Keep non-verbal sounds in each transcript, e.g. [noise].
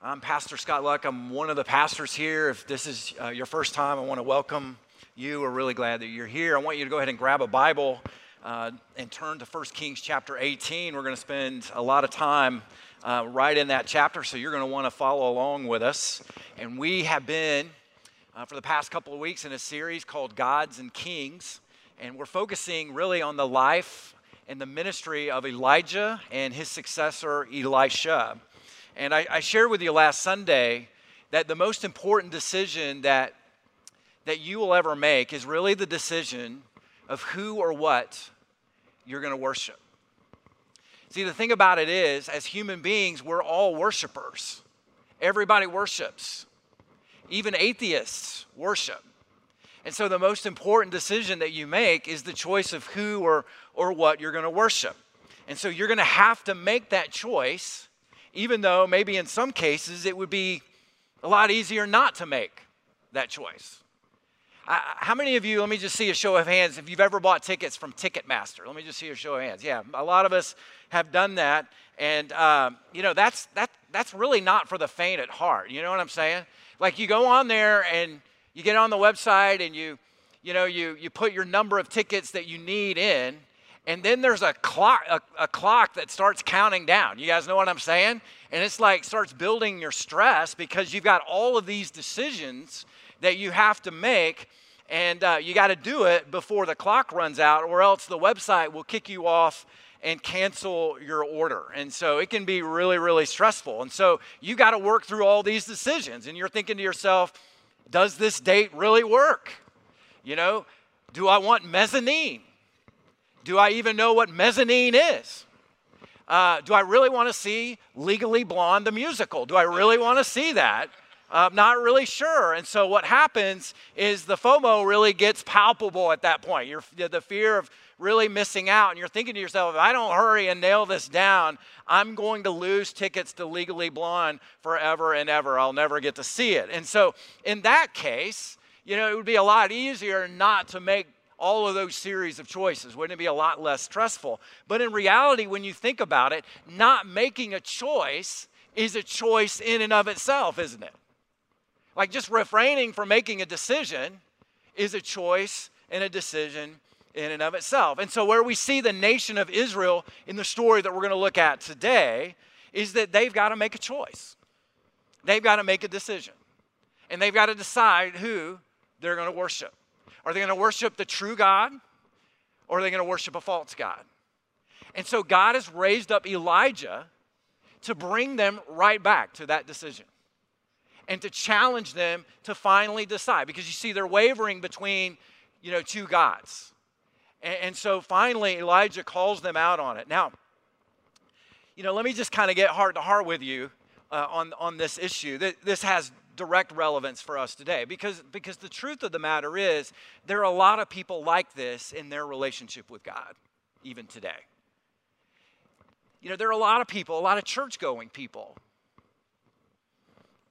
I'm Pastor Scott Luck. I'm one of the pastors here. If this is uh, your first time, I want to welcome you. We're really glad that you're here. I want you to go ahead and grab a Bible uh, and turn to 1 Kings chapter 18. We're going to spend a lot of time uh, right in that chapter, so you're going to want to follow along with us. And we have been, uh, for the past couple of weeks, in a series called Gods and Kings. And we're focusing really on the life and the ministry of Elijah and his successor, Elisha. And I, I shared with you last Sunday that the most important decision that, that you will ever make is really the decision of who or what you're going to worship. See, the thing about it is, as human beings, we're all worshipers. Everybody worships, even atheists worship. And so, the most important decision that you make is the choice of who or, or what you're going to worship. And so, you're going to have to make that choice, even though maybe in some cases it would be a lot easier not to make that choice. I, how many of you, let me just see a show of hands, if you've ever bought tickets from Ticketmaster? Let me just see a show of hands. Yeah, a lot of us have done that. And, um, you know, that's, that, that's really not for the faint at heart. You know what I'm saying? Like you go on there and you get on the website and you, you know, you, you put your number of tickets that you need in, and then there's a clock, a, a, clock that starts counting down. You guys know what I'm saying? And it's like starts building your stress because you've got all of these decisions that you have to make, and uh, you got to do it before the clock runs out, or else the website will kick you off and cancel your order. And so it can be really, really stressful. And so you got to work through all these decisions, and you're thinking to yourself, does this date really work? You know, do I want mezzanine? Do I even know what mezzanine is? Uh, do I really want to see Legally Blonde the musical? Do I really want to see that? I'm not really sure. And so what happens is the FOMO really gets palpable at that point. You're, the fear of really missing out. And you're thinking to yourself, if I don't hurry and nail this down, I'm going to lose tickets to Legally Blonde forever and ever. I'll never get to see it. And so, in that case, you know, it would be a lot easier not to make all of those series of choices. Wouldn't it be a lot less stressful? But in reality, when you think about it, not making a choice is a choice in and of itself, isn't it? Like just refraining from making a decision is a choice and a decision in and of itself. And so, where we see the nation of Israel in the story that we're going to look at today is that they've got to make a choice. They've got to make a decision. And they've got to decide who they're going to worship. Are they going to worship the true God or are they going to worship a false God? And so, God has raised up Elijah to bring them right back to that decision and to challenge them to finally decide because you see they're wavering between you know two gods and, and so finally, Elijah calls them out on it. Now, you know, let me just kind of get heart to heart with you uh, on, on this issue. This has direct relevance for us today because, because the truth of the matter is there are a lot of people like this in their relationship with God, even today. You know, there are a lot of people, a lot of church going people.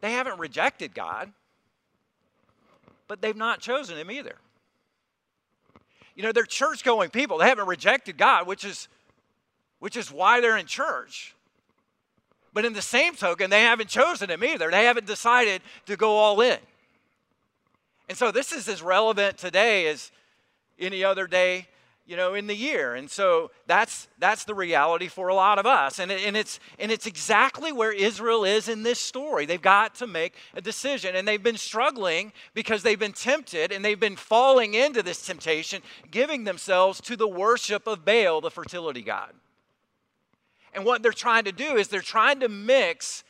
They haven't rejected God, but they've not chosen Him either. You know, they're church going people. They haven't rejected God, which is, which is why they're in church. But in the same token, they haven't chosen Him either. They haven't decided to go all in. And so this is as relevant today as any other day you know, in the year. And so that's that's the reality for a lot of us. And, it, and it's and it's exactly where Israel is in this story. They've got to make a decision. And they've been struggling because they've been tempted and they've been falling into this temptation, giving themselves to the worship of Baal, the fertility god. And what they're trying to do is they're trying to mix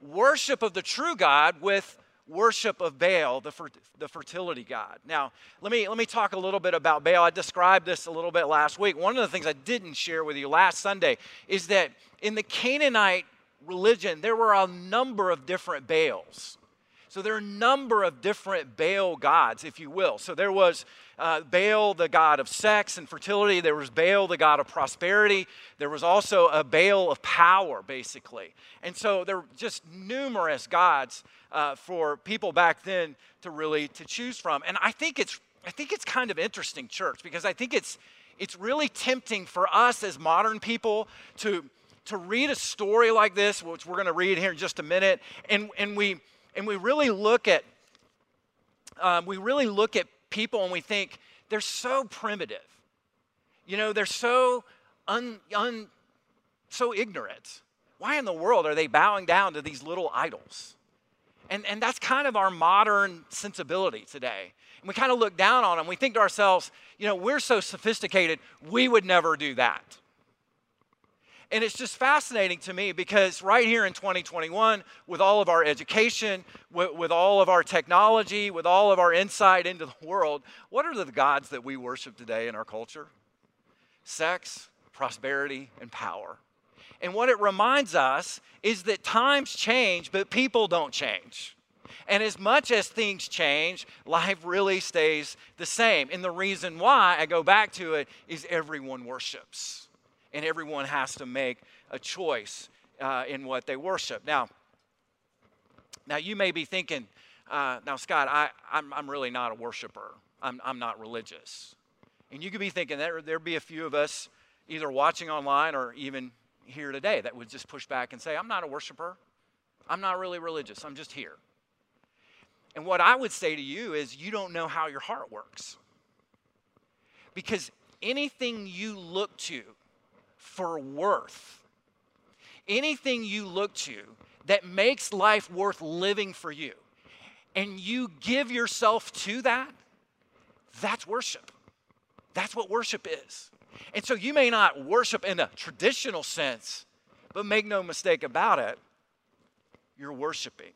worship of the true God with worship of Baal, the, fer- the fertility god. Now, let me, let me talk a little bit about Baal. I described this a little bit last week. One of the things I didn't share with you last Sunday is that in the Canaanite religion, there were a number of different Baals. So there are a number of different Baal gods, if you will. So there was uh, Baal, the god of sex and fertility. There was Baal, the god of prosperity. There was also a Baal of power, basically. And so there were just numerous gods uh, for people back then to really to choose from. And I think it's I think it's kind of interesting, church, because I think it's it's really tempting for us as modern people to to read a story like this, which we're going to read here in just a minute, and, and, we, and we really look at um, we really look at people and we think they're so primitive. You know, they're so un, un, so ignorant. Why in the world are they bowing down to these little idols? And, and that's kind of our modern sensibility today. And we kind of look down on them. We think to ourselves, you know, we're so sophisticated, we would never do that. And it's just fascinating to me because right here in 2021, with all of our education, with, with, all of our technology, with all of our insight into the world, what are the gods that we worship today in our culture? Sex, prosperity, and power. And what it reminds us is that times change, but people don't change. And as much as things change, life really stays the same. And the reason why I go back to it is everyone worships and everyone has to make a choice uh, in what they worship. Now, now you may be thinking, uh, now Scott, I, I'm, I'm really not a worshiper. I'm, I'm not religious. And you could be thinking that there'd be a few of us either watching online or even here today that would just push back and say, I'm not a worshiper. I'm not really religious. I'm just here. And what I would say to you is, you don't know how your heart works. Because anything you look to for worth. Anything you look to that makes life worth living for you, and you give yourself to that, that's worship. That's what worship is. And so you may not worship in a traditional sense, but make no mistake about it, you're worshiping.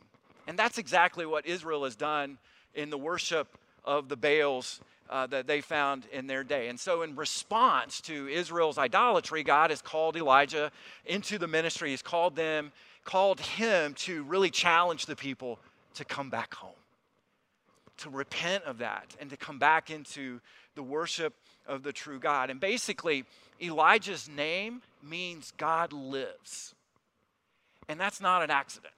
And that's exactly what Israel has done in the worship of the Baals uh, that they found in their day. And so, in response to Israel's idolatry, God has called Elijah into the ministry. He's called them, called him to really challenge the people to come back home, to repent of that, and to come back into the worship of the true God. And basically, Elijah's name means God lives. And that's not an accident.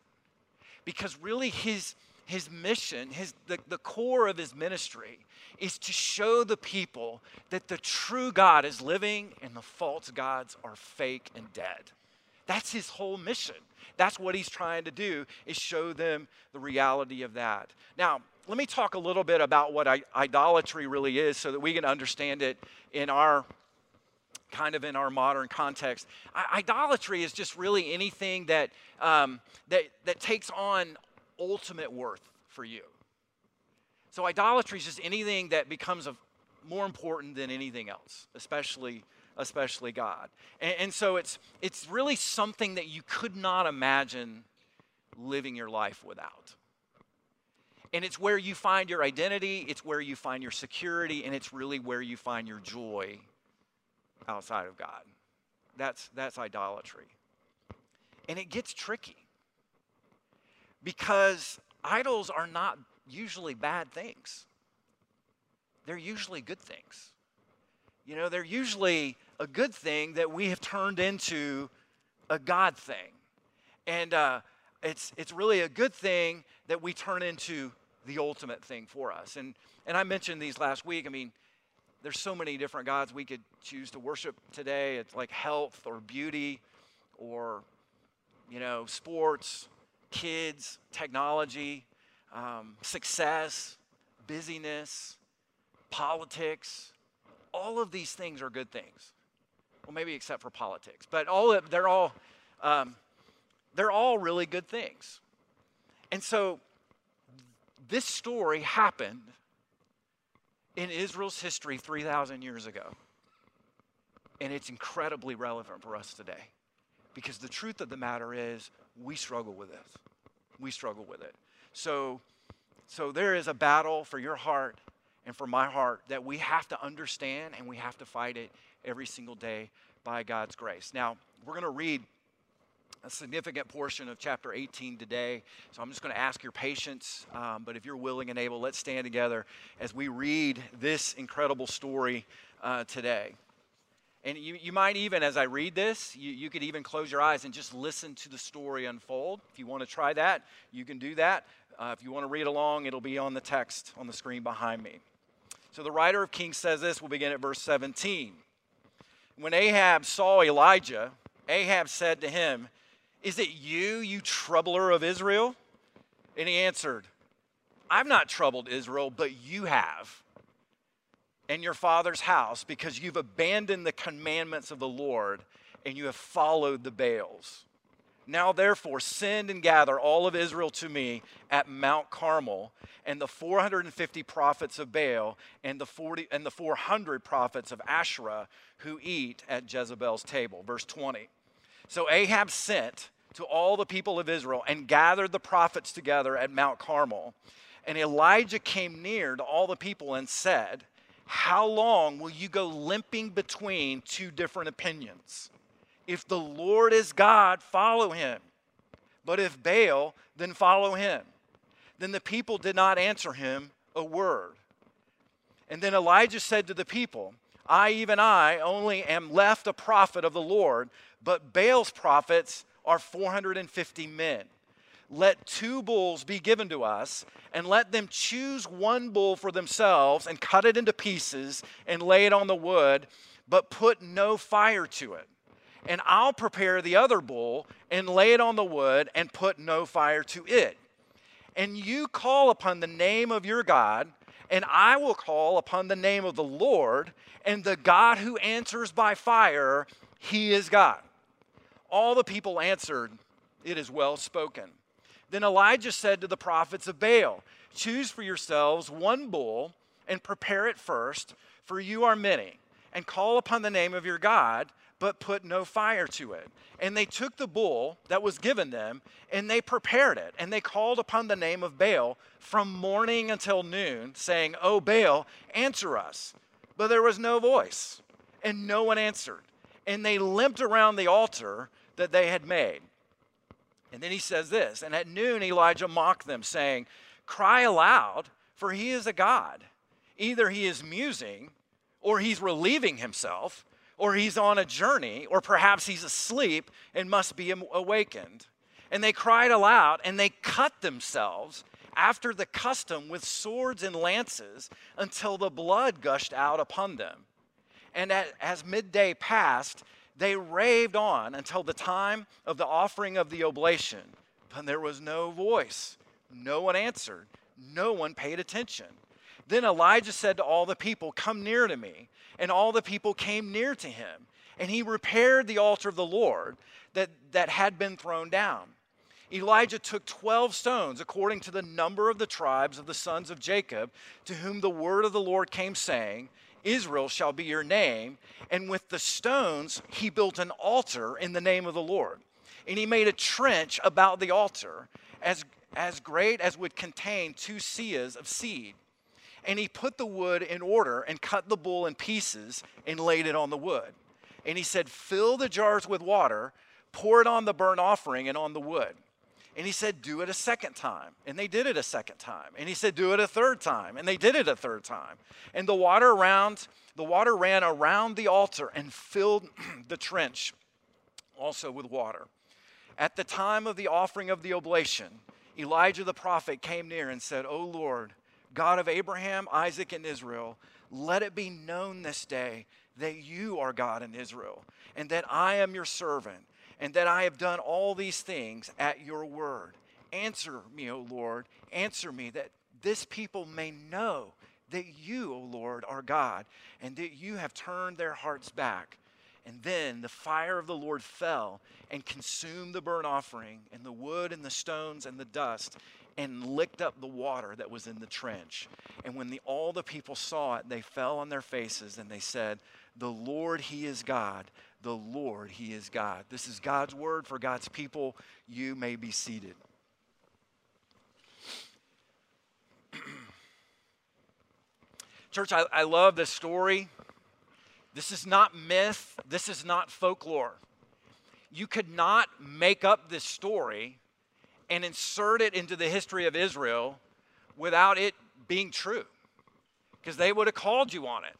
Because really, his, his mission, his, the, the core of his ministry, is to show the people that the true God is living and the false gods are fake and dead. That's his whole mission. That's what he's trying to do is show them the reality of that. Now, let me talk a little bit about what idolatry really is so that we can understand it in our kind of in our modern context. Idolatry is just really anything that, um, that, that takes on ultimate worth for you. So idolatry is just anything that becomes of more important than anything else, especially especially God. And, and, so it's it's really something that you could not imagine living your life without. And it's where you find your identity, it's where you find your security, and it's really where you find your joy outside of God. That's that's idolatry. And it gets tricky. Because idols are not usually bad things. They're usually good things. You know, they're usually a good thing that we have turned into a God thing. And uh, it's, it's really a good thing that we turn into the ultimate thing for us. And, and I mentioned these last week. I mean, there's so many different gods we could choose to worship today. It's like health or beauty or, you know, sports, kids, technology um, success, busyness, politics. All of these things are good things. Well, maybe except for politics, but all of, they're all um, they're all really good things. And so this story happened in Israel's history 3,000 years ago. And it's incredibly relevant for us today. Because the truth of the matter is, we struggle with this. We struggle with it. So, so there is a battle for your heart and for my heart that we have to understand and we have to fight it every single day by God's grace. Now, we're going to read a significant portion of chapter 18 today. So I'm just going to ask your patience. Um, but if you're willing and able, let's stand together as we read this incredible story uh, today. And you, you might even, as I read this, you, you could even close your eyes and just listen to the story unfold. If you want to try that, you can do that. Uh, if you want to read along, it'll be on the text on the screen behind me. So the writer of Kings says this. We'll begin at verse 17. When Ahab saw Elijah Ahab said to him, Is it you, you troubler of Israel? And he answered, I've not troubled Israel, but you have, and your father's house, because you've abandoned the commandments of the Lord and you have followed the Baals. Now, therefore, send and gather all of Israel to me at Mount Carmel, and the 450 prophets of Baal and the, 40, and the 400 prophets of Asherah who eat at Jezebel's table. Verse 20. So Ahab sent to all the people of Israel and gathered the prophets together at Mount Carmel. And Elijah came near to all the people and said, How long will you go limping between two different opinions? If the Lord is God, follow him. But if Baal, then follow him. Then the people did not answer him a word. And then Elijah said to the people, I, even I, only am left a prophet of the Lord, but Baal's prophets are 450 men. Let two bulls be given to us, and let them choose one bull for themselves and cut it into pieces and lay it on the wood, but put no fire to it and I'll prepare the other bull and lay it on the wood and put no fire to it. And you call upon the name of your God, and I will call upon the name of the Lord, and the God who answers by fire, he is God. All the people answered, It is well spoken. Then Elijah said to the prophets of Baal, Choose for yourselves one bull and prepare it first, for you are many, and call upon the name of your God but put no fire to it. And they took the bull that was given them and they prepared it. And they called upon the name of Baal from morning until noon, saying, O Baal, answer us. But there was no voice, and no one answered. And they limped around the altar that they had made. And then he says this And at noon Elijah mocked them, saying, Cry aloud, for he is a God. Either he is musing, or he's relieving himself or he's on a journey, or perhaps he's asleep and must be awakened. And they cried aloud and they cut themselves after the custom with swords and lances until the blood gushed out upon them. And as midday passed, they raved on until the time of the offering of the oblation. But there was no voice, no one answered, no one paid attention. Then Elijah said to all the people, Come near to me. And all the people came near to him. And he repaired the altar of the Lord that, that had been thrown down. Elijah took 12 stones, according to the number of the tribes of the sons of Jacob, to whom the word of the Lord came, saying, Israel shall be your name. And with the stones, he built an altar in the name of the Lord. And he made a trench about the altar, as, as great as would contain two seahs of seed. And he put the wood in order and cut the bull in pieces and laid it on the wood. And he said, Fill the jars with water, pour it on the burnt offering and on the wood. And he said, Do it a second time. And they did it a second time. And he said, Do it a third time. And they did it a third time. And the water around, the water ran around the altar and filled [clears throat] the trench also with water. At the time of the offering of the oblation, Elijah the prophet came near and said, O Lord, God of Abraham, Isaac, and Israel, let it be known this day that you are God in Israel, and that I am your servant, and that I have done all these things at your word. Answer me, O Lord, answer me, that this people may know that you, O Lord, are God, and that you have turned their hearts back. And then the fire of the Lord fell and consumed the burnt offering, and the wood, and the stones, and the dust and licked up the water that was in the trench. And when the, all the people saw it, they fell on their faces and they said, The Lord, He is God. The Lord, He is God. This is God's word for God's people. You may be seated. [clears throat] Church, I, I love this story. This is not myth, this is not folklore. You could not make up this story and insert it into the history of Israel without it being true because they would have called you on it.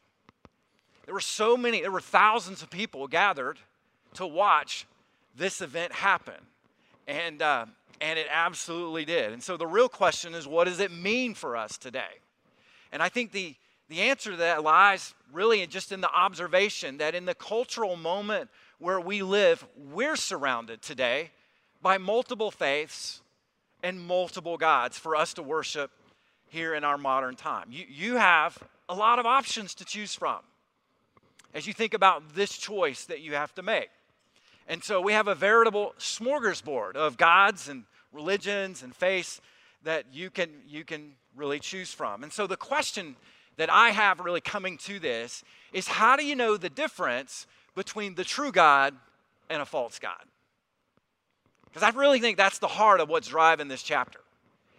There were so many, there were thousands of people gathered to watch this event happen. And, uh, and it absolutely did. And so the real question is what does it mean for us today? And I think the, the answer to that lies really just in the observation that in the cultural moment where we live, we're surrounded today by multiple faiths and multiple gods for us to worship here in our modern time. You, you have a lot of options to choose from as you think about this choice that you have to make. And so we have a veritable smorgasbord of gods and religions and faiths that you can, you can really choose from. And so the question that I have really coming to this is how do you know the difference between the true God and a false God? Because I really think that's the heart of what's driving this chapter.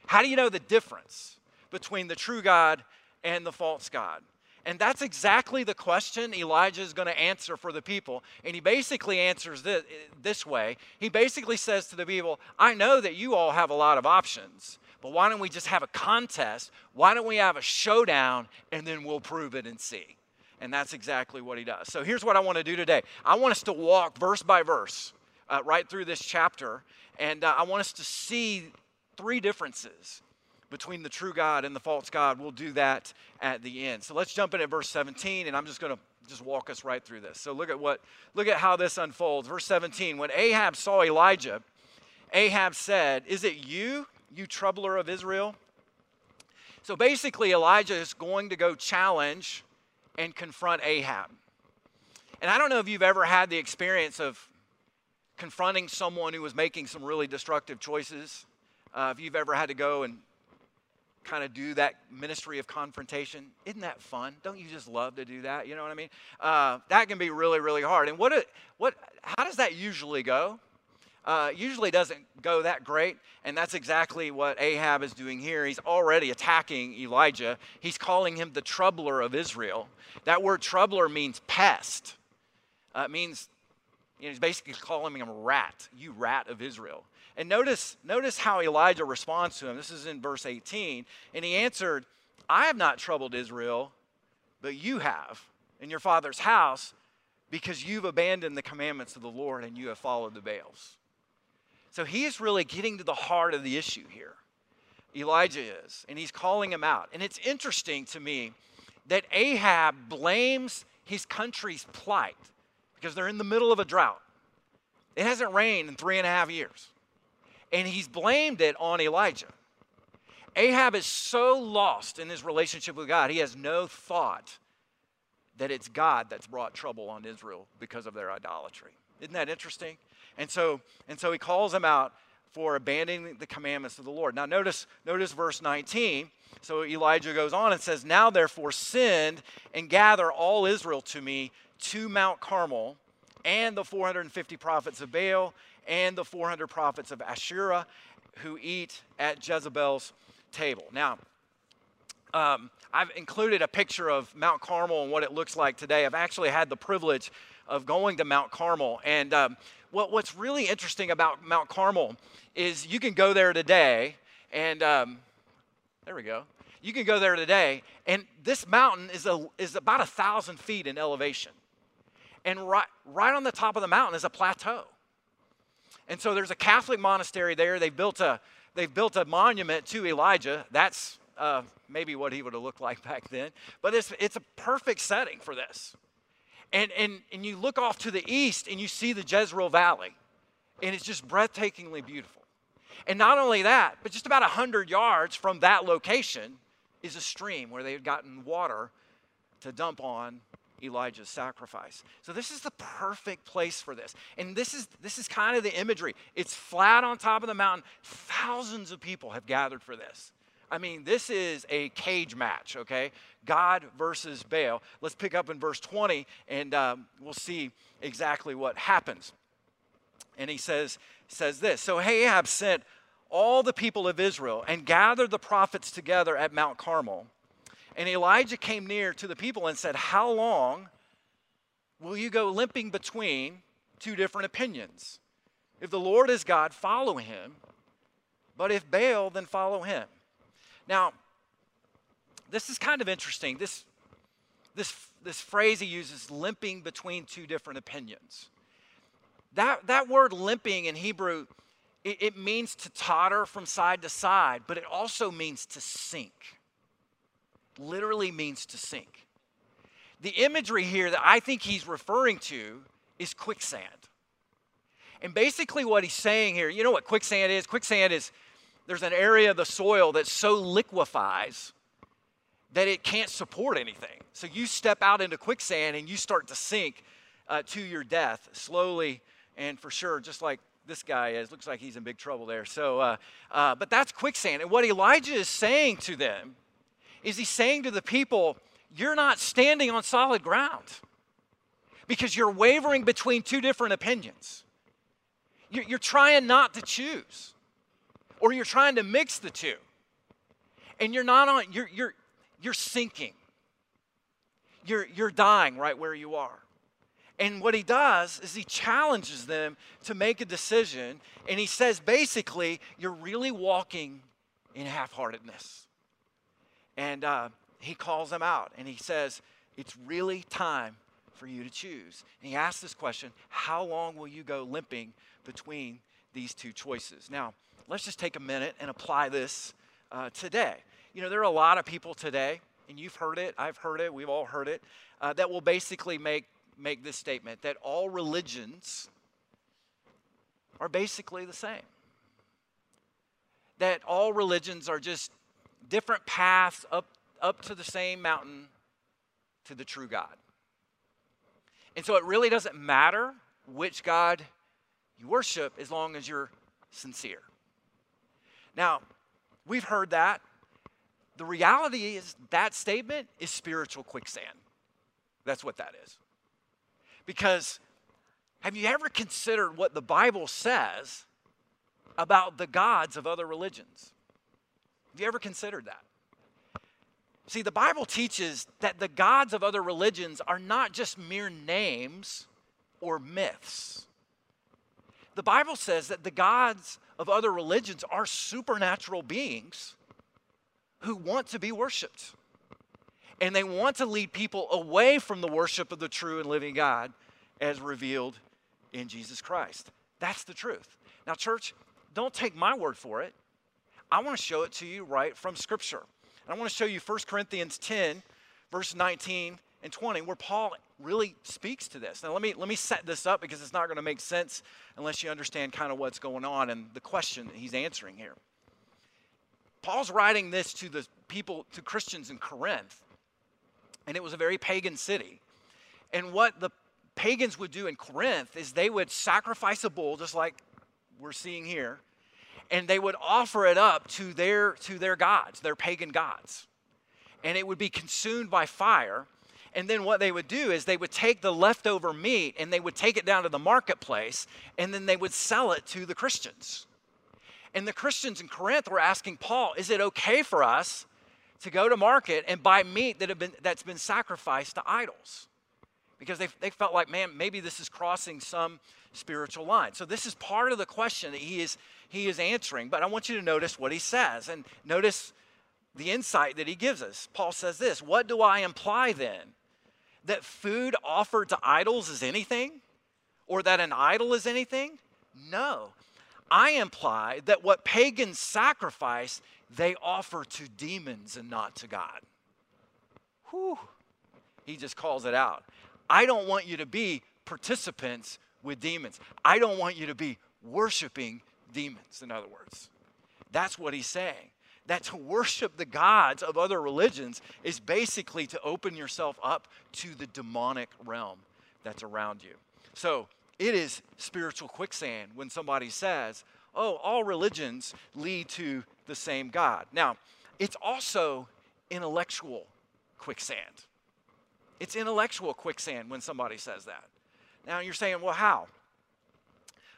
How do you know the difference between the true God and the false God? And that's exactly the question Elijah is going to answer for the people. And he basically answers this, this way. He basically says to the people, I know that you all have a lot of options, but why don't we just have a contest? Why don't we have a showdown and then we'll prove it and see? And that's exactly what he does. So here's what I want to do today I want us to walk verse by verse uh, right through this chapter, and uh, I want us to see three differences between the true God and the false God. We'll do that at the end. So let's jump in at verse 17, and I'm just going to just walk us right through this. So look at what look at how this unfolds. Verse 17. When Ahab saw Elijah, Ahab said, "Is it you, you troubler of Israel?" So basically Elijah is going to go challenge and confront Ahab. And I don't know if you've ever had the experience of confronting someone who was making some really destructive choices. Uh, if you've ever had to go and kind of do that ministry of confrontation. Isn't that fun? Don't you just love to do that? You know what I mean? Uh, that can be really, really hard. And what, what, how does that usually go? Uh, usually doesn't go that great, and that's exactly what Ahab is doing here. He's already attacking Elijah. He's calling him the troubler of Israel. That word troubler means pest. Uh, it means you know, he's basically calling him a rat, you rat of Israel. And notice, notice how Elijah responds to him. This is in verse 18. And he answered, I have not troubled Israel, but you have in your father's house because you've abandoned the commandments of the Lord and you have followed the Baals. So he's really getting to the heart of the issue here. Elijah is, and he's calling him out. And it's interesting to me that Ahab blames his country's plight because they're in the middle of a drought. It hasn't rained in three and a half years. And he's blamed it on Elijah. Ahab is so lost in his relationship with God, he has no thought that it's God that's brought trouble on Israel because of their idolatry. Isn't that interesting? And so, and so he calls them out for abandoning the commandments of the Lord. Now notice, notice verse 19. So Elijah goes on and says, Now therefore send and gather all Israel to me to Mount Carmel and the 450 prophets of Baal and the 400 prophets of Asherah who eat at Jezebel's table. Now, um, I've included a picture of Mount Carmel and what it looks like today. I've actually had the privilege of going to Mount Carmel. And um, what, what's really interesting about Mount Carmel is you can go there today, and um, there we go. You can go there today, and this mountain is, a, is about a thousand feet in elevation. And right, right on the top of the mountain is a plateau. And so there's a Catholic monastery there. They've built a, they've built a monument to Elijah. That's uh, maybe what he would have looked [laughs] like back then. But it's, it's a perfect setting for this. And, and, and you look off to the east and you see the Jezreel Valley. And it's just breathtakingly beautiful. And not only that, but just about 100 yards from that location is a stream where they had gotten water to dump on Elijah's sacrifice. So this is the perfect place for this. And this is this is kind of the imagery. It's flat on top of the mountain. Thousands of people have gathered for this. I mean, this is a cage match, okay? God versus Baal. Let's pick up in verse 20 and um, we'll see exactly what happens. And he says, says this So Ahab sent all the people of Israel and gathered the prophets together at Mount Carmel. And Elijah came near to the people and said, How long will you go limping between two different opinions? If the Lord is God, follow him. But if Baal, then follow him. Now, this is kind of interesting. This, this, this phrase he uses, limping between two different opinions. That, that word limping in Hebrew, it, it means to totter from side to side, but it also means to sink literally means to sink. The imagery here that I think he's referring to is quicksand. And basically, what he's saying here, you know what quicksand is? Quicksand is there's an area of the soil that so liquefies that it can't support anything. So you step out into quicksand and you start to sink uh, to your death slowly and for sure, just like this guy is. Looks like he's in big trouble there. So, uh, uh, but that's quicksand. And what Elijah is saying to them is he saying to the people, You're not standing on solid ground because you're wavering between two different opinions. You're, trying not to choose, or you're trying to mix the two. And you're not on, you're, you're, you're sinking. You're, you're dying right where you are. And what he does is he challenges them to make a decision. And he says basically, you're really walking in half heartedness. And uh, he calls them out and he says, it's really time for you to choose. And he asks this question How long will you go limping between these two choices? Now, let's just take a minute and apply this uh, today. You know, there are a lot of people today, and you've heard it, I've heard it, we've all heard it, uh, that will basically make make this statement that all religions are basically the same. That all religions are just different paths up, up to the same mountain to the true God. And so it really doesn't matter which God you worship as long as you're sincere. Now, we've heard that. The reality is that statement is spiritual quicksand. That's what that is. Because have you ever considered what the Bible says about the gods of other religions? Have you ever considered that? See, the Bible teaches that the gods of other religions are not just mere names or myths. The Bible says that the gods of other religions are supernatural beings who want to be worshiped and they want to lead people away from the worship of the true and living God as revealed in Jesus Christ. That's the truth. Now, church, don't take my word for it. I want to show it to you right from Scripture. And I want to show you 1 Corinthians 10, verse 19 and 20, where Paul really speaks to this. Now, let me, let me set this up because it's not going to make sense unless you understand kind of what's going on and the question that he's answering here. Paul's writing this to the people, to Christians in Corinth and it was a very pagan city. And what the pagans would do in Corinth is they would sacrifice a bull, just like we're seeing here, and they would offer it up to their, to their gods, their pagan gods. And it would be consumed by fire. And then what they would do is they would take the leftover meat and they would take it down to the marketplace and then they would sell it to the Christians. And the Christians in Corinth were asking Paul, is it okay for us to go to market and buy meat that have been, that's been sacrificed to idols because they, they felt like, man, maybe this is crossing some spiritual line. So this is part of the question that he is, he is answering. But I want you to notice what he says and notice the insight that he gives us. Paul says this What do I imply then? That food offered to idols is anything? Or that an idol is anything? No. I imply that what pagans sacrifice they offer to demons and not to God. Whew. He just calls it out. I don't want you to be participants with demons. I don't want you to be worshiping demons, in other words. That's what he's saying. That to worship the gods of other religions is basically to open yourself up to the demonic realm that's around you. So it is spiritual quicksand when somebody says, oh, all religions lead to the same God. Now, it's also intellectual quicksand. It's intellectual quicksand when somebody says that. Now, you're saying, well, how?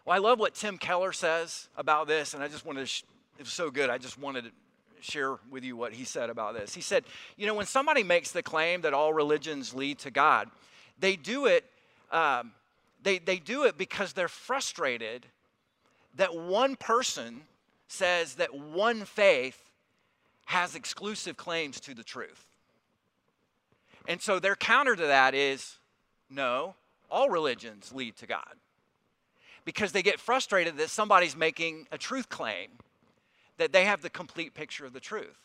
Well, I love what Tim Keller says about this, and I just wanted to, sh- it was so good, I just wanted to share with you what he said about this. He said, you know, when somebody makes the claim that all religions lead to God, they do it. Um, they, they do it because they're frustrated that one person says that one faith has exclusive claims to the truth. And so their counter to that is no, all religions lead to God. Because they get frustrated that somebody's making a truth claim, that they have the complete picture of the truth.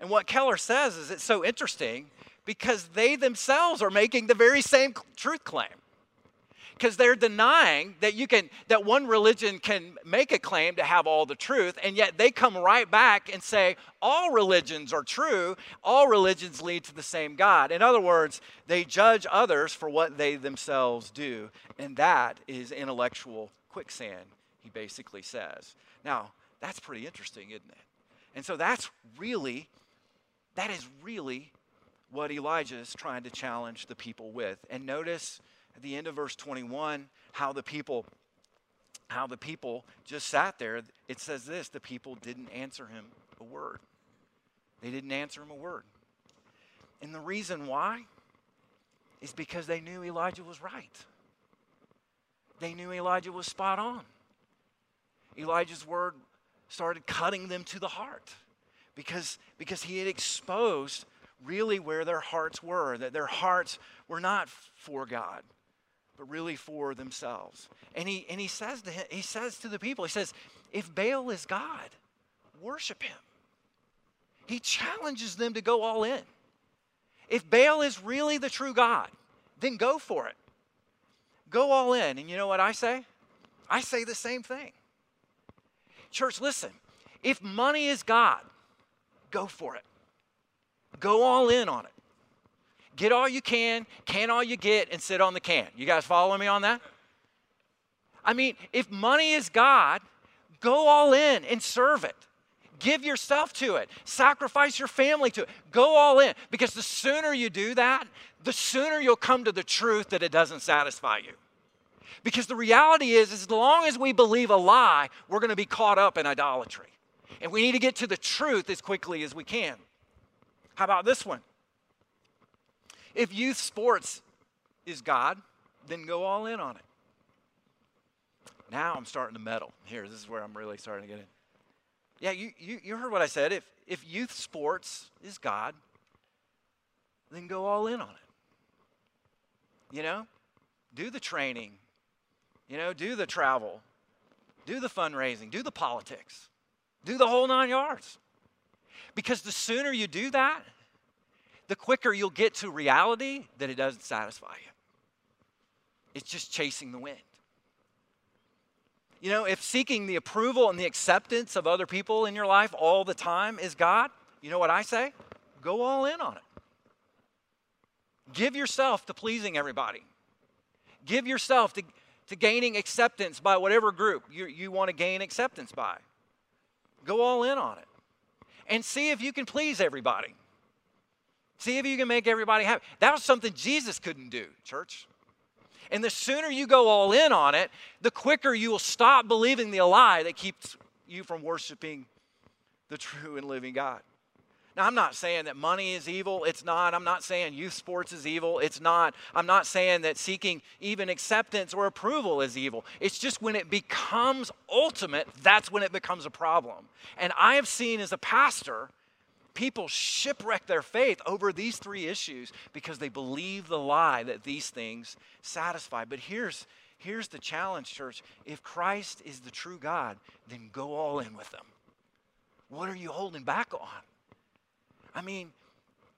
And what Keller says is it's so interesting because they themselves are making the very same truth claim. Because they're denying that you can that one religion can make a claim to have all the truth and yet they come right back and say all religions are true. All religions lead to the same god. In other words they judge others for what they themselves do and that is intellectual quicksand he basically says. Now that's pretty interesting isn't it? And so that's really that is really what elijah is trying to challenge the people with. And notice at the end of verse 21 how the people how the people just sat there. It says this the people didn't answer him a word. They didn't answer him a word. And the reason why is because they knew elijah was right. They knew elijah was spot on. Elijah's word started cutting them to the heart because because he had exposed really where their hearts were that their hearts were not for god but really for themselves. And he, and he, says to him, he says to the people, he says, if Baal is God, worship him. He challenges them to go all in. If Baal is really the true God, then go for it. Go all in. And you know what I say? I say the same thing. Church, listen, if money is God, go for it. Go all in on it. Get all you can, can all you get, and sit on the can. You guys following me on that? I mean, if money is God, go all in and serve it. Give yourself to it. Sacrifice your family to it. Go all in. Because the sooner you do that, the sooner you'll come to the truth that it doesn't satisfy you. Because the reality is, as long as we believe a lie, we're going to be caught up in idolatry. And we need to get to the truth as quickly as we can. How about this one? If youth sports is God, then go all in on it. Now I'm starting to meddle. Here, this is where I'm really starting to get in. Yeah, you, you, you heard what I said. If, if youth sports is God, then go all in on it. You know, do the training, you know, do the travel, do the fundraising, do the politics, do the whole nine yards. Because the sooner you do that, the quicker you'll get to reality that it doesn't satisfy you. It's just chasing the wind. You know, if seeking the approval and the acceptance of other people in your life all the time is God, you know what I say? Go all in on it. Give yourself to pleasing everybody. Give yourself to, to gaining acceptance by whatever group you, you want to gain acceptance by. Go all in on it. And see if you can please everybody. See if you can make everybody happy. That was something Jesus couldn't do, church. And the sooner you go all in on it, the quicker you will stop believing the lie that keeps you from worshiping the true and living God. Now, I'm not saying that money is evil. It's not. I'm not saying youth sports is evil. It's not. I'm not saying that seeking even acceptance or approval is evil. It's just when it becomes ultimate, that's when it becomes a problem. And I have seen as a pastor people shipwreck their faith over these three issues because they believe the lie that these things satisfy. But here's, here's the challenge, church. If Christ is the true God, then go all in with Him. What are you holding back on? I mean,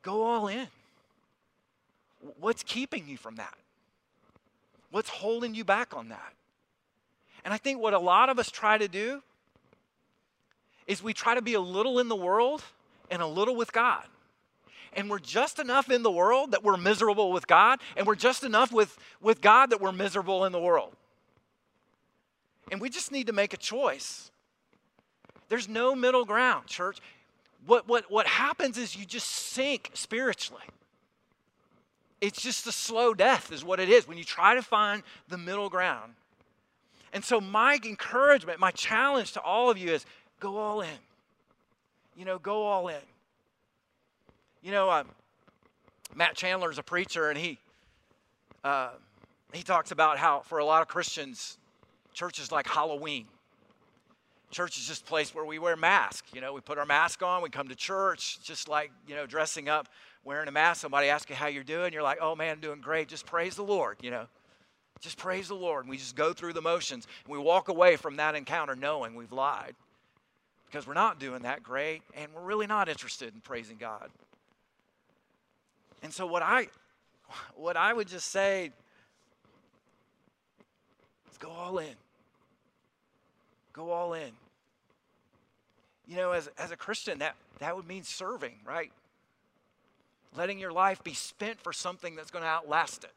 go all in. What's keeping you from that? What's holding you back on that? And I think what a lot of us try to do is we try to be a little in the world and a little with God. And we're just enough in the world that we're miserable with God, and we're just enough with, with God that we're miserable in the world. And we just need to make a choice. There's no middle ground, church. What, what, what happens is you just sink spiritually. It's just a slow death, is what it is, when you try to find the middle ground. And so, my encouragement, my challenge to all of you is go all in you know, go all in. You know, uh, Matt Chandler is a preacher, and he uh, he talks about how for a lot of Christians, church is like Halloween. Church is just a place where we wear masks. You know, we put our mask on, we come to church, just like you know, dressing up, wearing a mask. Somebody asks you how you're doing, you're like, "Oh man, I'm doing great. Just praise the Lord." You know, just praise the Lord. And we just go through the motions, and we walk away from that encounter knowing we've lied because we're not doing that great and we're really not interested in praising God. And so what I what I would just say go all in. Go all in. You know, as, as a Christian, that, that would mean serving, right? Letting your life be spent for something that's going to outlast it.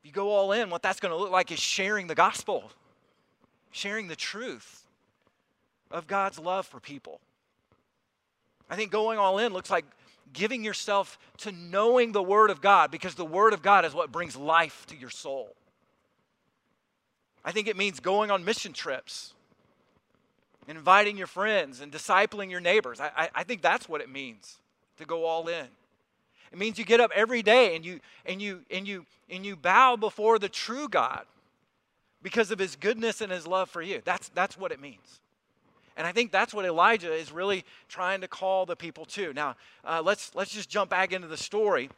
If you go all in, what that's going to look like is sharing the gospel, sharing the truth of God's love for people. I think going all in looks like giving yourself to knowing the Word of God because the Word of God is what brings life to your soul. I think it means going on mission trips, inviting your friends, and discipling your neighbors. I, I, I think that's what it means to go all in. It means you get up every day and you and you and you and you bow before the true God because of his goodness and his love for you. That's that's what it means. And I think that's what Elijah is really trying to call the people to. Now, uh, let's, let's just jump back into the story.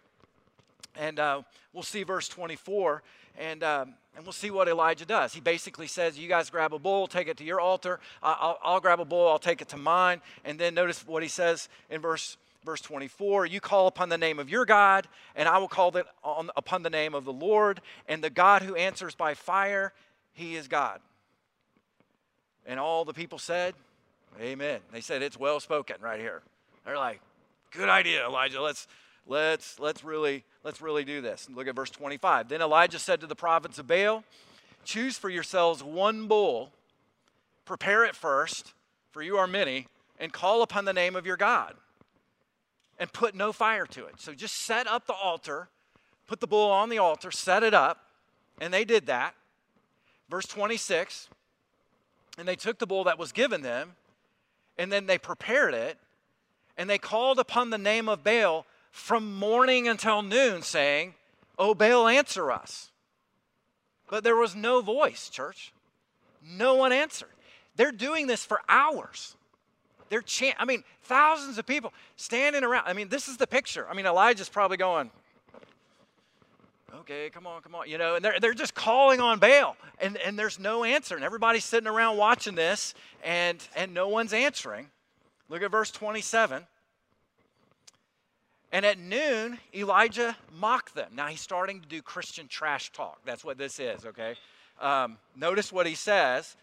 And uh, we'll see verse 24. And, um, and we'll see what Elijah does. He basically says, You guys grab a bull, take it to your altar. I'll, I'll grab a bull, I'll take it to mine. And then notice what he says in verse verse 24 you call upon the name of your god and i will call it on, upon the name of the lord and the god who answers by fire he is god and all the people said Amen. They said it's well spoken right here. They're like, good idea, Elijah. Let's let's let's really let's really do this. Look at verse 25. Then Elijah said to the prophets of Baal, choose for yourselves one bull, prepare it first, for you are many, and call upon the name of your God. And put no fire to it. So just set up the altar, put the bull on the altar, set it up, and they did that. Verse 26 And they took the bull that was given them and then they prepared it, and they called upon the name of Baal from morning until noon, saying, Oh, Baal, answer us. But there was no voice, church. No one answered. They're doing this for hours. They're chant. I mean, thousands of people standing around. I mean, this is the picture. I mean, Elijah's probably going, okay, come on, come on, you know, and they're, they're just calling on Baal, and, and there's no answer. And everybody's sitting around watching this, and, and no one's answering. Look at verse 27. And at noon, Elijah mocked them. Now he's starting to do Christian trash talk. That's what this is, okay? Um, notice what he says.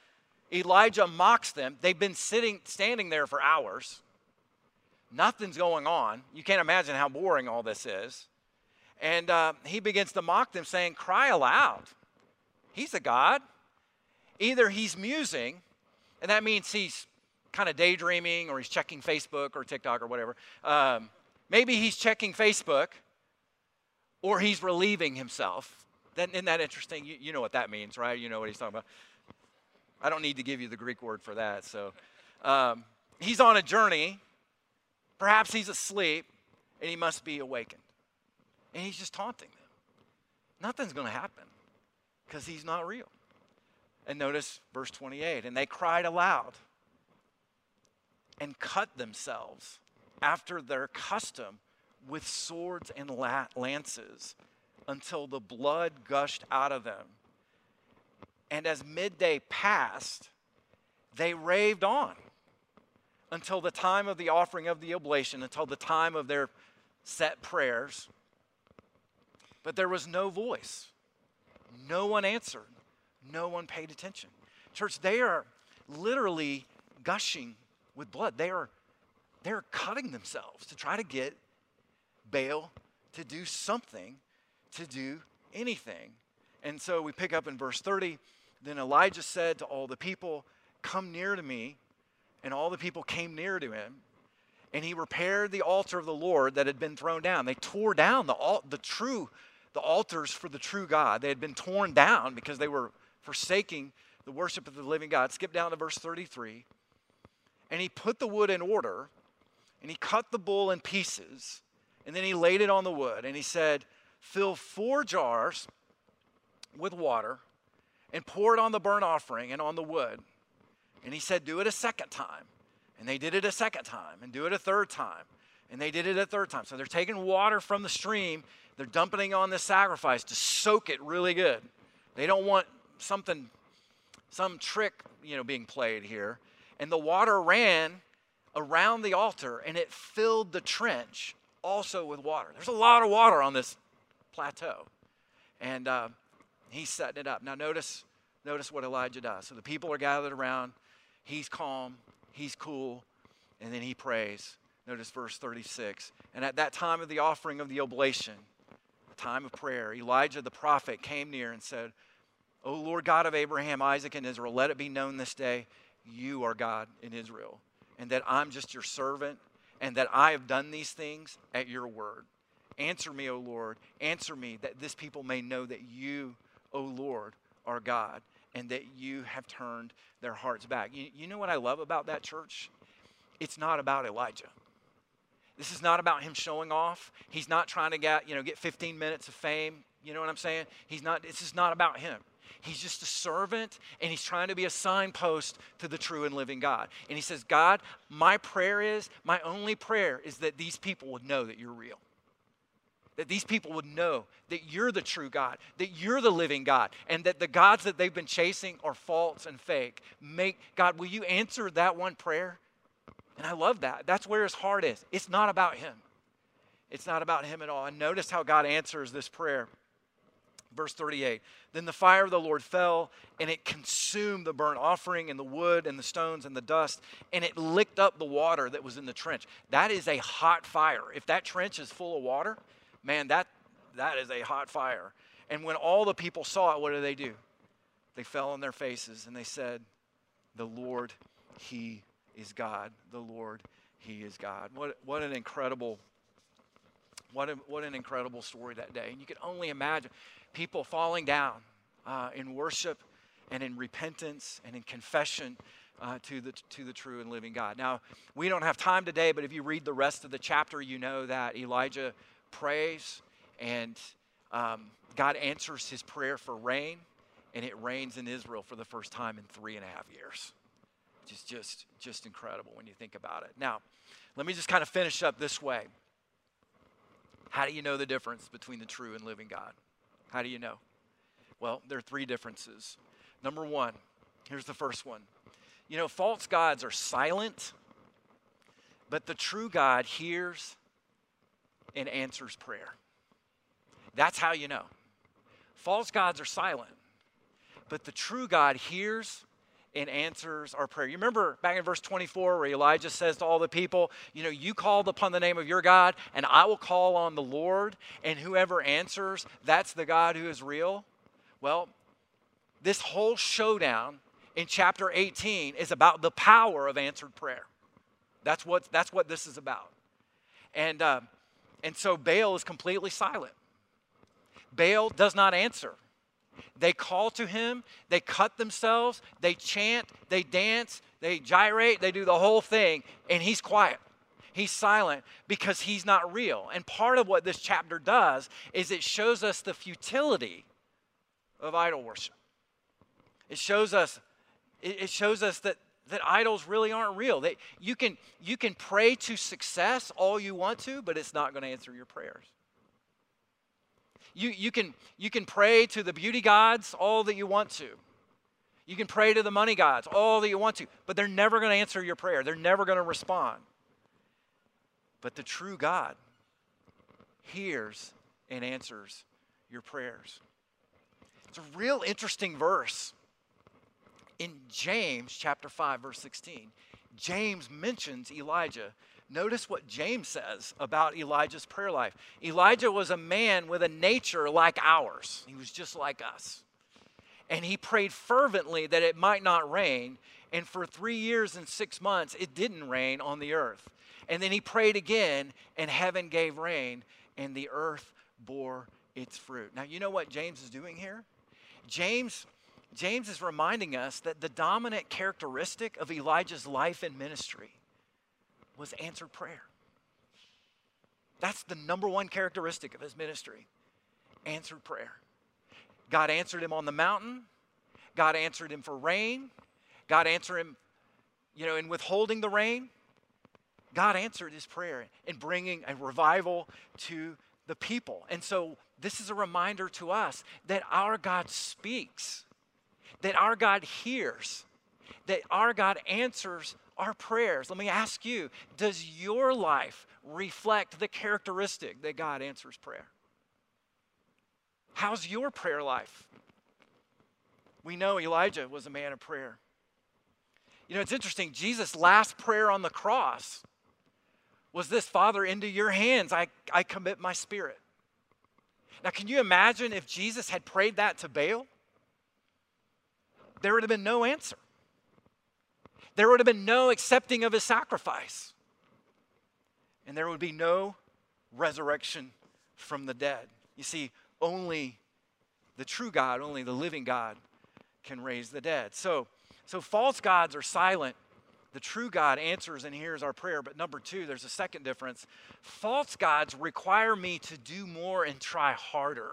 Elijah mocks them. They've been sitting, standing there for hours. Nothing's going on. You can't imagine how boring all this is. And uh, he begins to mock them, saying, Cry aloud. He's a God. Either he's musing, and that means he's kind of daydreaming or he's checking Facebook or TikTok or whatever. Um, maybe he's checking Facebook or he's relieving himself. Then, isn't that interesting? You, you know what that means, right? You know what he's talking about. I don't need to give you the Greek word for that. So um, he's on a journey. Perhaps he's asleep and he must be awakened. And he's just taunting them. Nothing's going to happen because he's not real. And notice verse 28 and they cried aloud and cut themselves after their custom with swords and lances until the blood gushed out of them. And as midday passed, they raved on until the time of the offering of the oblation, until the time of their set prayers. But there was no voice. No one answered. No one paid attention. Church, they are literally gushing with blood. They are they're cutting themselves to try to get Baal to do something, to do anything. And so we pick up in verse 30. Then Elijah said to all the people, Come near to me. And all the people came near to him. And he repaired the altar of the Lord that had been thrown down. They tore down the, the true the altars for the true God. They had been torn down because they were forsaking the worship of the living God. Skip down to verse 33. And he put the wood in order, and he cut the bull in pieces, and then he laid it on the wood, and he said, Fill four jars with water, and pour it on the burnt offering and on the wood. And he said, Do it a second time. And they did it a second time, and do it a third time. And they did it a third time. So they're taking water from the stream they're dumping on this sacrifice to soak it really good. They don't want something, some trick, you know, being played here. And the water ran around the altar and it filled the trench also with water. There's a lot of water on this plateau. And uh, He's setting it up. Now notice, notice what Elijah does. So the people are gathered around. He's calm, he's cool, and then he prays. Notice verse 36. And at that time of the offering of the oblation, time of prayer, Elijah the prophet came near and said, O Lord God of Abraham, Isaac, and Israel, let it be known this day you are God in Israel, and that I'm just your servant, and that I have done these things at your word. Answer me, O Lord. Answer me that this people may know that you, O Lord, are God and that you have turned their hearts back. You, you know what I love about that church? It's not about Elijah. This is not about him showing off. He's not trying to get, you know, get 15 minutes of fame. You know what I'm saying? He's not, this is not about him. He's just a servant and he's trying to be a signpost to the true and living God. And he says, God, my prayer is, my only prayer is that these people would know that you're real that these people would know that you're the true God, that you're the living God, and that the gods that they've been chasing are false and fake. Make God, will you answer that one prayer? And I love that. That's where his heart is. It's not about him. It's not about him at all. And notice how God answers this prayer. Verse 38 Then the fire of the Lord fell, and it consumed the burnt offering, and the wood, and the stones, and the dust, and it licked up the water that was in the trench. That is a hot fire. If that trench is full of water, man, that, that is a hot fire. And when all the people saw it, what did they do? They fell on their faces and they said, The Lord, He is God. The Lord, He is God. What, what an incredible, what, a, what an incredible story that day. And you can only imagine people falling down uh, in worship and in repentance and in confession uh, to, the, to the true and living God. Now, we don't have time today, but if you read the rest of the chapter, you know that Elijah prays, and um, God answers his prayer for rain, and it rains in Israel for the first time in three and a half years. Which is just, just incredible when you think about it. Now, let me just kind of finish up this way. How do you know the difference between the true and living God? How do you know? Well, there are three differences. Number one, here's the first one. You know, false gods are silent, but the true God hears and answers prayer. That's how you know. False gods are silent, but the true God hears and answers our prayer. You remember back in verse 24 where Elijah says to all the people, You know, you called upon the name of your God, and I will call on the Lord, and whoever answers, that's the God who is real. Well, this whole showdown in chapter 18 is about the power of answered prayer. That's what, that's what this is about. And uh, and so Baal is completely silent. Baal does not answer. They call to him, they cut themselves, they chant, they dance, they gyrate, they do the whole thing, and he's quiet. He's silent because he's not real. And part of what this chapter does is it shows us the futility of idol worship. It shows us it shows us that that idols really aren't real. That you can you can pray to success all you want to, but it's not going to answer your prayers. You, you, can, you can pray to the beauty gods all that you want to. You can pray to the money gods all that you want to, but they're never going to answer your prayer. They're never going to respond. But the true God hears and answers your prayers. It's a real interesting verse in James chapter 5 verse 16, James mentions Elijah. Notice what James says about Elijah's prayer life. Elijah was a man with a nature like ours. He was just like us. And he prayed fervently that it might not rain, and for 3 years and 6 months it didn't rain on the earth. And then he prayed again, and heaven gave rain, and the earth bore its fruit. Now, you know what James is doing here? James James is reminding us that the dominant characteristic of Elijah's life and ministry was answered prayer. That's the number one characteristic of his ministry answered prayer. God answered him on the mountain, God answered him for rain, God answered him, you know, in withholding the rain. God answered his prayer in bringing a revival to the people. And so this is a reminder to us that our God speaks that our God hears, that our God answers our prayers. Let me ask you does your life reflect the characteristic that God answers prayer? How's your prayer life? We know Elijah was a man of prayer. You know, it's interesting. Jesus' last prayer on the cross was this Father, into your hands I, I commit my spirit. Now, can you imagine if Jesus had prayed that to Baal? There would have been no answer. There would have been no accepting of his sacrifice. And there would be no resurrection from the dead. You see, only the true God, only the living God can raise the dead. So, so false gods are silent. The true God answers and hears our prayer. But number two, there's a second difference. False gods require me to do more and try harder.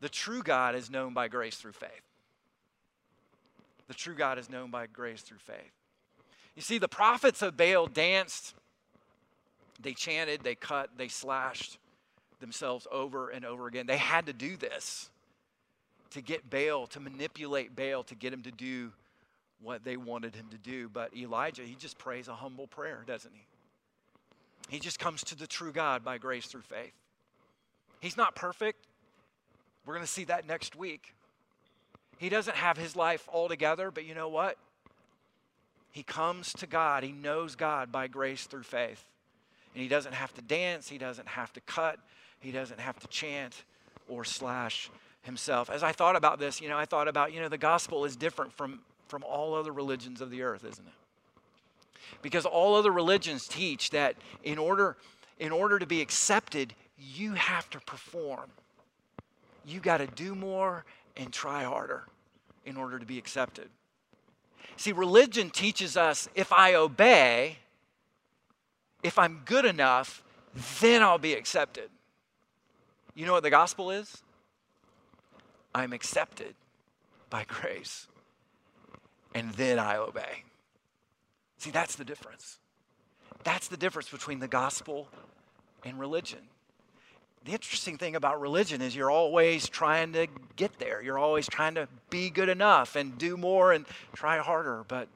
The true God is known by grace through faith. The true God is known by grace through faith. You see, the prophets of Baal danced, they chanted, they cut, they slashed themselves over and over again. They had to do this to get Baal, to manipulate Baal, to get him to do what they wanted him to do. But Elijah, he just prays a humble prayer, doesn't he? He just comes to the true God by grace through faith. He's not perfect. We're going to see that next week. He doesn't have his life all together, but you know what? He comes to God. He knows God by grace through faith. And he doesn't have to dance, he doesn't have to cut, he doesn't have to chant or slash himself. As I thought about this, you know, I thought about, you know, the gospel is different from, from all other religions of the earth, isn't it? Because all other religions teach that in order, in order to be accepted, you have to perform. You got to do more and try harder in order to be accepted. See, religion teaches us if I obey, if I'm good enough, then I'll be accepted. You know what the gospel is? I'm accepted by grace, and then I obey. See, that's the difference. That's the difference between the gospel and religion. The interesting thing about religion is you're always trying to get there. You're always trying to be good enough and do more and try harder, but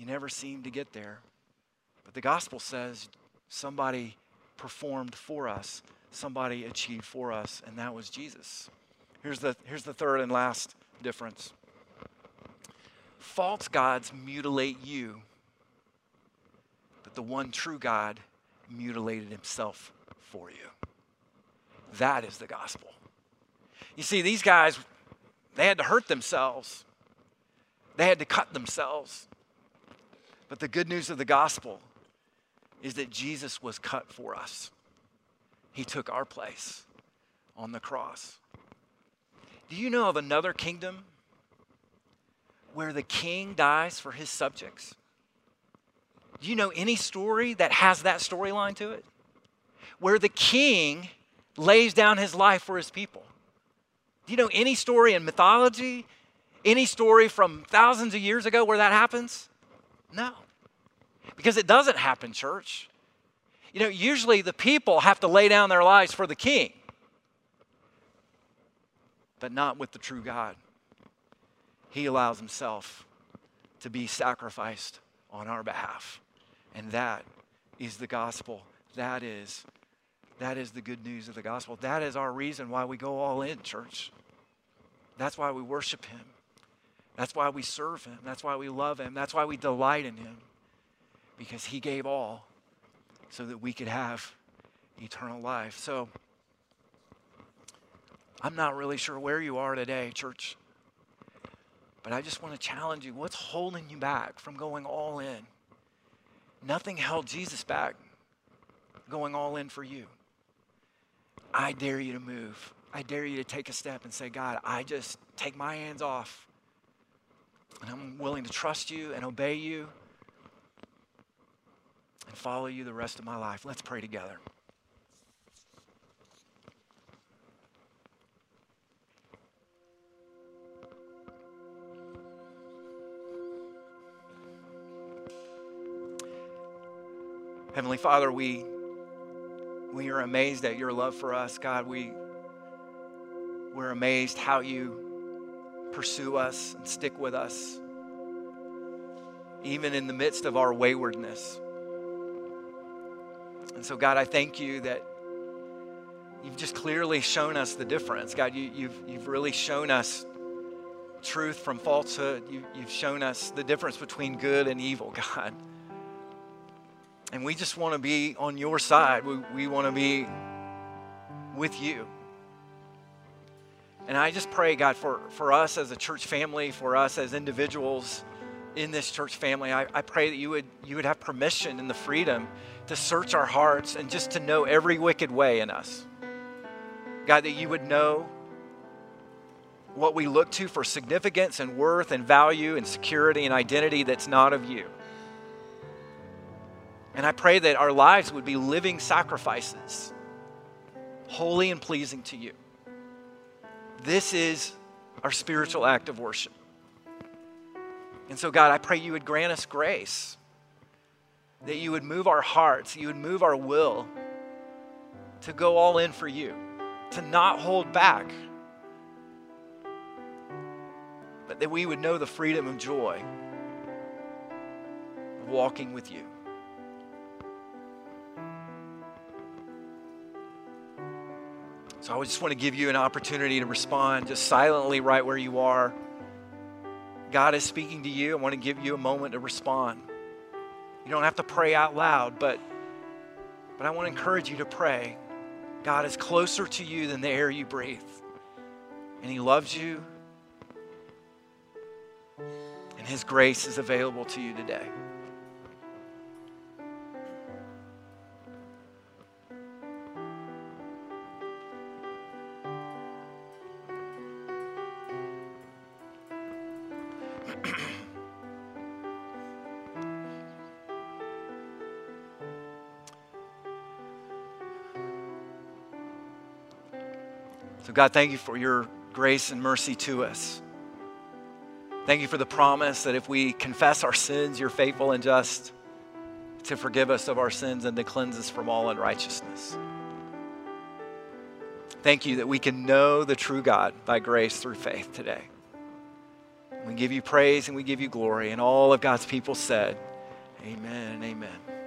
you never seem to get there. But the gospel says somebody performed for us, somebody achieved for us, and that was Jesus. Here's the, here's the third and last difference false gods mutilate you, but the one true God mutilated himself for you. That is the gospel. You see, these guys, they had to hurt themselves, they had to cut themselves. But the good news of the gospel is that Jesus was cut for us, He took our place on the cross. Do you know of another kingdom where the king dies for his subjects? Do you know any story that has that storyline to it? Where the king lays down his life for his people. Do you know any story in mythology, any story from thousands of years ago where that happens? No. Because it doesn't happen, church. You know, usually the people have to lay down their lives for the king, but not with the true God. He allows himself to be sacrificed on our behalf. And that is the gospel. That is that is the good news of the gospel. That is our reason why we go all in, church. That's why we worship Him. That's why we serve Him. That's why we love Him. That's why we delight in Him. Because He gave all so that we could have eternal life. So, I'm not really sure where you are today, church. But I just want to challenge you what's holding you back from going all in? Nothing held Jesus back going all in for you. I dare you to move. I dare you to take a step and say, God, I just take my hands off. And I'm willing to trust you and obey you and follow you the rest of my life. Let's pray together. Heavenly Father, we we are amazed at your love for us, God. We, we're amazed how you pursue us and stick with us, even in the midst of our waywardness. And so, God, I thank you that you've just clearly shown us the difference. God, you, you've, you've really shown us truth from falsehood. You, you've shown us the difference between good and evil, [laughs] God. And we just want to be on your side. We, we want to be with you. And I just pray, God, for, for us as a church family, for us as individuals in this church family, I, I pray that you would, you would have permission and the freedom to search our hearts and just to know every wicked way in us. God, that you would know what we look to for significance and worth and value and security and identity that's not of you. And I pray that our lives would be living sacrifices, holy and pleasing to you. This is our spiritual act of worship. And so, God, I pray you would grant us grace, that you would move our hearts, you would move our will to go all in for you, to not hold back, but that we would know the freedom of joy of walking with you. So I just want to give you an opportunity to respond just silently right where you are. God is speaking to you. I want to give you a moment to respond. You don't have to pray out loud, but, but I want to encourage you to pray. God is closer to you than the air you breathe, and He loves you, and His grace is available to you today. So, God, thank you for your grace and mercy to us. Thank you for the promise that if we confess our sins, you're faithful and just to forgive us of our sins and to cleanse us from all unrighteousness. Thank you that we can know the true God by grace through faith today. We give you praise and we give you glory. And all of God's people said, Amen and amen.